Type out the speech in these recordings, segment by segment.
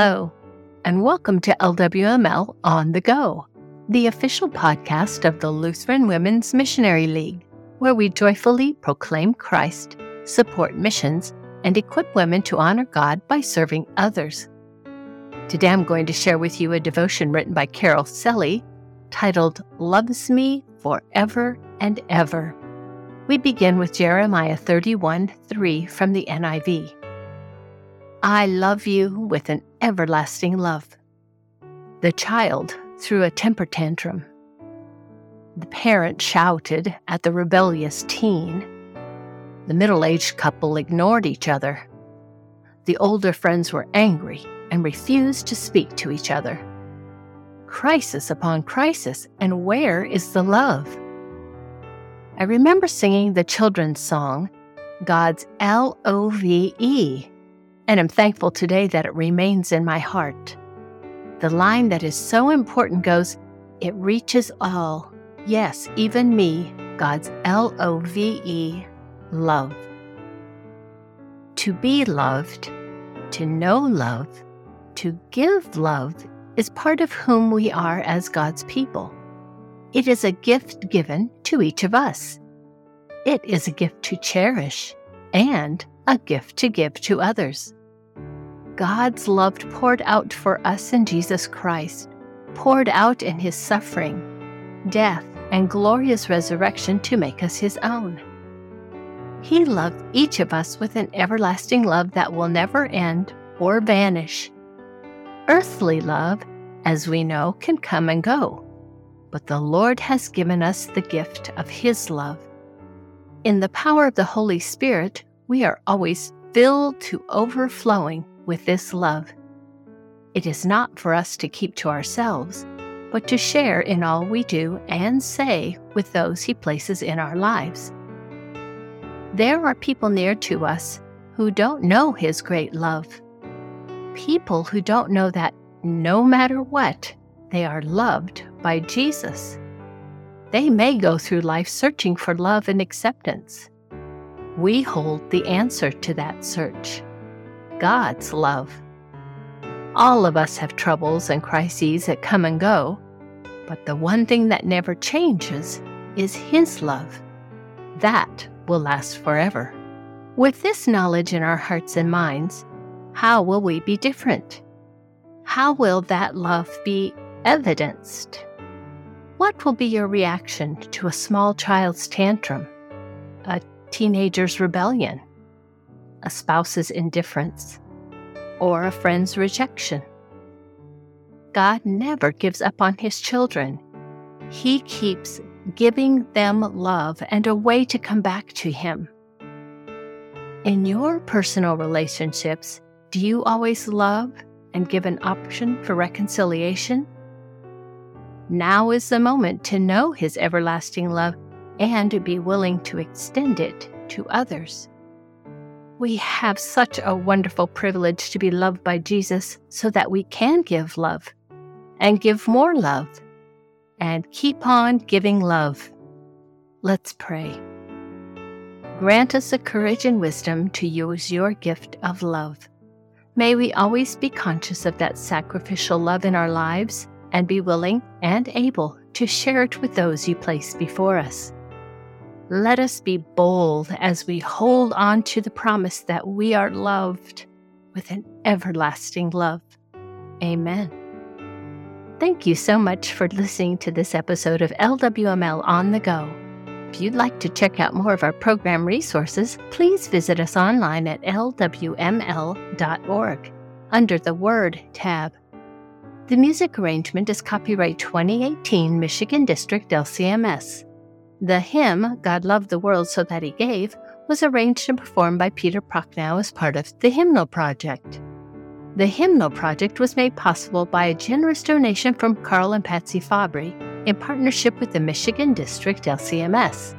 Hello, and welcome to LWML On the Go, the official podcast of the Lutheran Women's Missionary League, where we joyfully proclaim Christ, support missions, and equip women to honor God by serving others. Today I'm going to share with you a devotion written by Carol Selly titled Loves Me Forever and Ever. We begin with Jeremiah 31 3 from the NIV. I love you with an everlasting love. The child threw a temper tantrum. The parent shouted at the rebellious teen. The middle aged couple ignored each other. The older friends were angry and refused to speak to each other. Crisis upon crisis, and where is the love? I remember singing the children's song, God's L O V E and am thankful today that it remains in my heart. The line that is so important goes, It reaches all, yes, even me, God's L O V E, love. To be loved, to know love, to give love is part of whom we are as God's people. It is a gift given to each of us. It is a gift to cherish and a gift to give to others. God's love poured out for us in Jesus Christ, poured out in his suffering, death, and glorious resurrection to make us his own. He loved each of us with an everlasting love that will never end or vanish. Earthly love, as we know, can come and go, but the Lord has given us the gift of His love. In the power of the Holy Spirit, we are always filled to overflowing with this love. It is not for us to keep to ourselves, but to share in all we do and say with those He places in our lives. There are people near to us who don't know His great love. People who don't know that no matter what, they are loved by Jesus. They may go through life searching for love and acceptance. We hold the answer to that search. God's love. All of us have troubles and crises that come and go, but the one thing that never changes is His love. That will last forever. With this knowledge in our hearts and minds, how will we be different? How will that love be evidenced? What will be your reaction to a small child's tantrum, a teenager's rebellion, a spouse's indifference, or a friend's rejection. God never gives up on his children. He keeps giving them love and a way to come back to him. In your personal relationships, do you always love and give an option for reconciliation? Now is the moment to know his everlasting love and be willing to extend it to others. We have such a wonderful privilege to be loved by Jesus so that we can give love and give more love and keep on giving love. Let's pray. Grant us the courage and wisdom to use your gift of love. May we always be conscious of that sacrificial love in our lives and be willing and able to share it with those you place before us. Let us be bold as we hold on to the promise that we are loved with an everlasting love. Amen. Thank you so much for listening to this episode of LWML On the Go. If you'd like to check out more of our program resources, please visit us online at lwml.org under the Word tab. The music arrangement is copyright 2018 Michigan District LCMS. The hymn, God Loved the World So That He Gave, was arranged and performed by Peter Prochnow as part of the Hymnal Project. The Hymnal Project was made possible by a generous donation from Carl and Patsy Fabry in partnership with the Michigan District LCMS.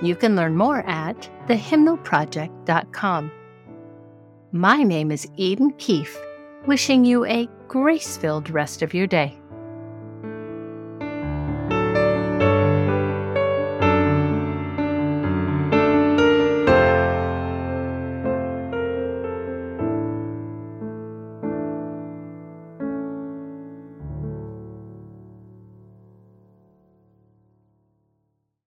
You can learn more at thehymnalproject.com. My name is Eden Keefe, wishing you a grace filled rest of your day.